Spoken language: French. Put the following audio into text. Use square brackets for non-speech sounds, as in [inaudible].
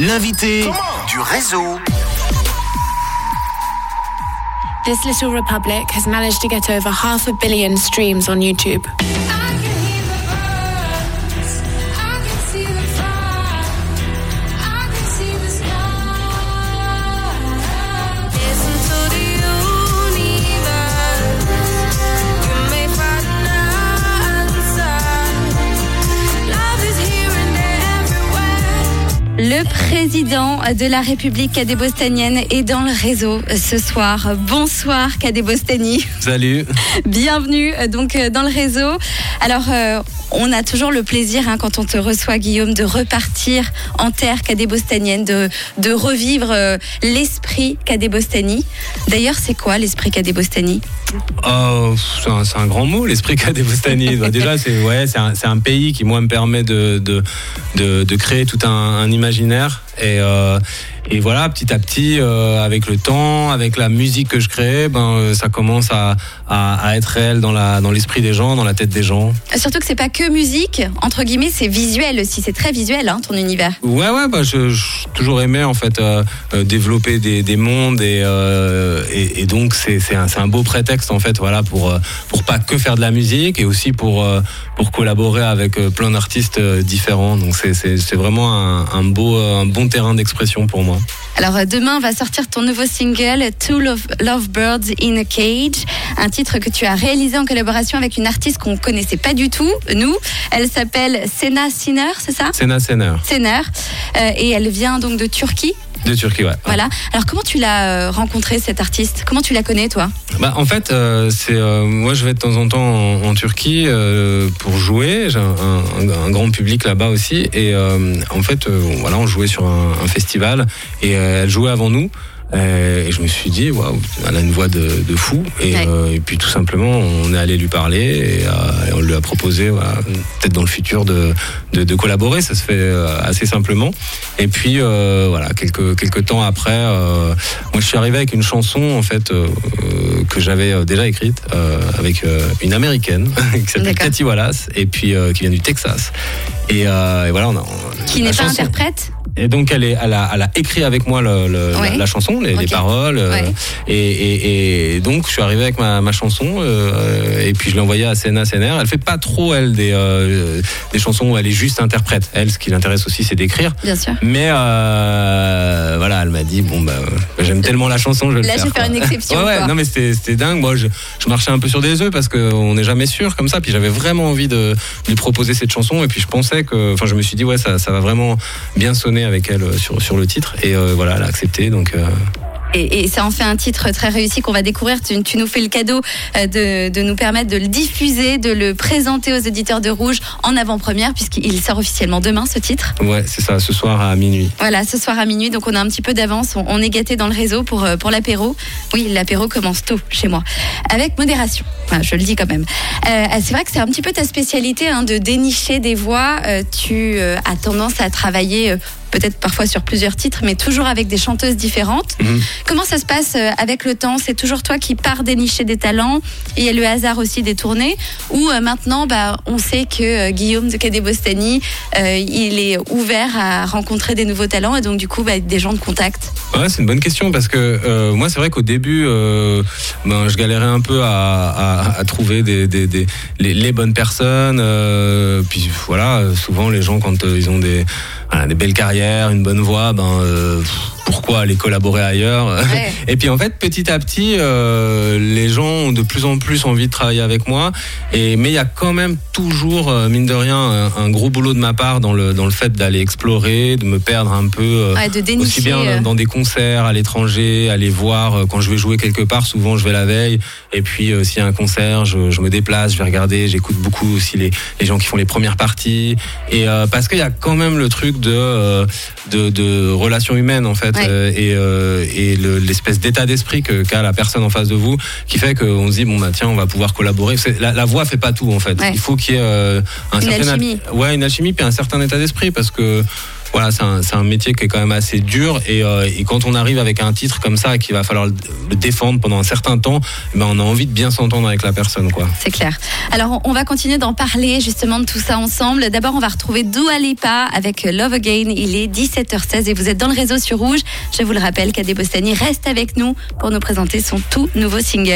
L'invité du réseau. This little republic has managed to get over half a billion streams on YouTube. Le président de la République cadébostanienne est dans le réseau ce soir. Bonsoir Cadébostanie. Salut. Bienvenue euh, donc euh, dans le réseau. Alors euh, on a toujours le plaisir hein, quand on te reçoit Guillaume de repartir en terre cadébostanienne, de, de revivre l'esprit cadébostanie. D'ailleurs c'est quoi l'esprit cadébostanie oh, c'est, un, c'est un grand mot l'esprit cadébostanie. Bah, déjà c'est ouais, c'est un, c'est un pays qui moi me permet de, de, de, de créer tout un, un imaginaire imaginaire et, euh, et voilà, petit à petit, euh, avec le temps, avec la musique que je crée, ben, euh, ça commence à, à, à être réel dans la dans l'esprit des gens, dans la tête des gens. Surtout que c'est pas que musique, entre guillemets, c'est visuel aussi. C'est très visuel, hein, ton univers. Ouais, ouais, bah, je, je toujours aimé en fait euh, développer des, des mondes et, et, et donc c'est c'est un, c'est un beau prétexte en fait, voilà, pour pour pas que faire de la musique et aussi pour pour collaborer avec plein d'artistes différents. Donc c'est c'est c'est vraiment un, un beau un bon terrain d'expression pour moi. Alors euh, demain va sortir ton nouveau single Two Love, Lovebirds in a Cage, un titre que tu as réalisé en collaboration avec une artiste qu'on connaissait pas du tout, nous. Elle s'appelle Sena Sinner, c'est ça? Sena Sener Senner. Euh, et elle vient donc de Turquie. de Turquie, ouais. Voilà. Alors comment tu l'as euh, rencontrée cette artiste? Comment tu la connais toi? Bah, en fait, euh, c'est euh, moi je vais de temps en temps en, en Turquie euh, pour jouer. J'ai un, un- un grand public là-bas aussi, et en fait, voilà, on jouait sur un, un festival et elle jouait avant nous. Euh, et je me suis dit, waouh, elle a une voix de, de fou. Et, Ouais. euh, et puis tout simplement, on est allé lui parler et, euh, et on lui a proposé, voilà, peut-être dans le futur, de, de, de collaborer. Ça se fait assez simplement. Et puis euh, voilà, quelques quelques temps après, moi je suis arrivé avec une chanson en fait que j'avais déjà écrite avec une américaine [laughs] qui s'appelle. Cathy Wallace et puis qui vient du Texas. Et, et voilà, on a Qui n'est pas chanson- interprète? Et donc elle, est, elle, a, elle a écrit avec moi le, le- Ouais. la, la chanson, les, les paroles. euh, Ouais. et, et, et donc je suis arrivé avec ma, ma chanson euh, et puis je l'ai envoyée à Sena Sener. Elle fait pas trop elle des, euh, des chansons où elle est juste interprète. Elle, ce qui l'intéresse aussi, c'est d'écrire. Bien sûr. Mais euh, voilà, elle m'a dit bon bah euh, j'aime tellement la chanson, je vais Là, le je vais faire. faire une exception, Ouais, ouais, non mais c'était c'était dingue. Moi, je, je marchais un peu sur des œufs parce qu'on n'est jamais sûr comme ça. Puis j'avais vraiment envie de lui proposer cette chanson et puis je pensais que, enfin, je me suis dit ouais, ça, ça va vraiment bien sonner avec elle euh, sur sur le titre et euh, voilà, elle a accepté. Donc euh, Et, et ça en fait un titre très réussi qu'on va découvrir. Tu, tu nous fais le cadeau de, de nous permettre de le diffuser, de le présenter aux auditeurs de Rouge en avant-première, puisqu'il sort officiellement demain, ce titre. ouais, c'est ça. Ce soir à minuit. Voilà, ce soir à minuit, donc on a un petit peu d'avance. On, on est gâté dans le réseau pour, pour l'apéro. Oui, l'apéro commence tôt chez moi, avec modération. Enfin, je le dis quand même. Euh, c'est vrai que c'est un petit peu ta spécialité hein, de dénicher des voix. Euh, tu euh, as tendance à travailler. Peut-être parfois sur plusieurs titres, mais toujours avec des chanteuses différentes. Mhm. Comment ça se passe euh, avec le temps? C'est toujours toi qui pars dénicher des talents et il y a le hasard aussi des tournées Ou euh, maintenant, bah, on sait que euh, Guillaume de Cadet Bostani, euh, il est ouvert à rencontrer des nouveaux talents et donc du coup, bah, des gens de contact? Ouais, c'est une bonne question parce que euh, moi, c'est vrai qu'au début, euh, ben, je galérais un peu à, trouver des, les, bonnes personnes. euh, puis voilà, souvent les gens quand ils ont des, des belles carrières, une bonne voix, ben pourquoi aller collaborer ailleurs Ouais. [laughs] Et puis en fait, petit à petit, euh, les gens ont de plus en plus envie de travailler avec moi. Et mais il y a quand même toujours, euh, mine de rien, un, un gros boulot de ma part dans le dans le fait d'aller explorer, de me perdre un peu. euh, Ouais, de aussi dénicher. bien euh, dans des concerts à l'étranger, aller voir euh, quand je vais jouer quelque part. Souvent, je vais la veille. Et puis, euh, s'il y a un concert, je, je me déplace, je vais regarder. J'écoute beaucoup aussi les, les gens qui font les premières parties. Et euh, parce qu'il y a quand même le truc de euh, de, de relations humaines en fait. Euh, et, euh, le- l'espèce d'état d'esprit que qu'a la personne en face de vous, qui fait qu'on se dit bon bah tiens, on va pouvoir collaborer. C'est- La, la voix fait pas tout en fait. Il faut qu'il y ait euh, un Une certain alchimie. ouais une alchimie puis un certain état d'esprit parce que voilà, c'est un, métier qui est quand même assez dur et, euh, quand on arrive avec un titre comme ça qu'il va falloir le, le défendre pendant un certain temps, eh ben on a envie de bien s'entendre avec la personne, quoi. C'est clair. Alors, on va continuer d'en parler justement de tout ça ensemble. D'abord, on va retrouver Dua Lipa avec Love Again. Il est 17h16 et vous êtes dans le réseau sur Rouge. Je vous le rappelle, Kadé Bostani reste avec nous pour nous présenter son tout nouveau single.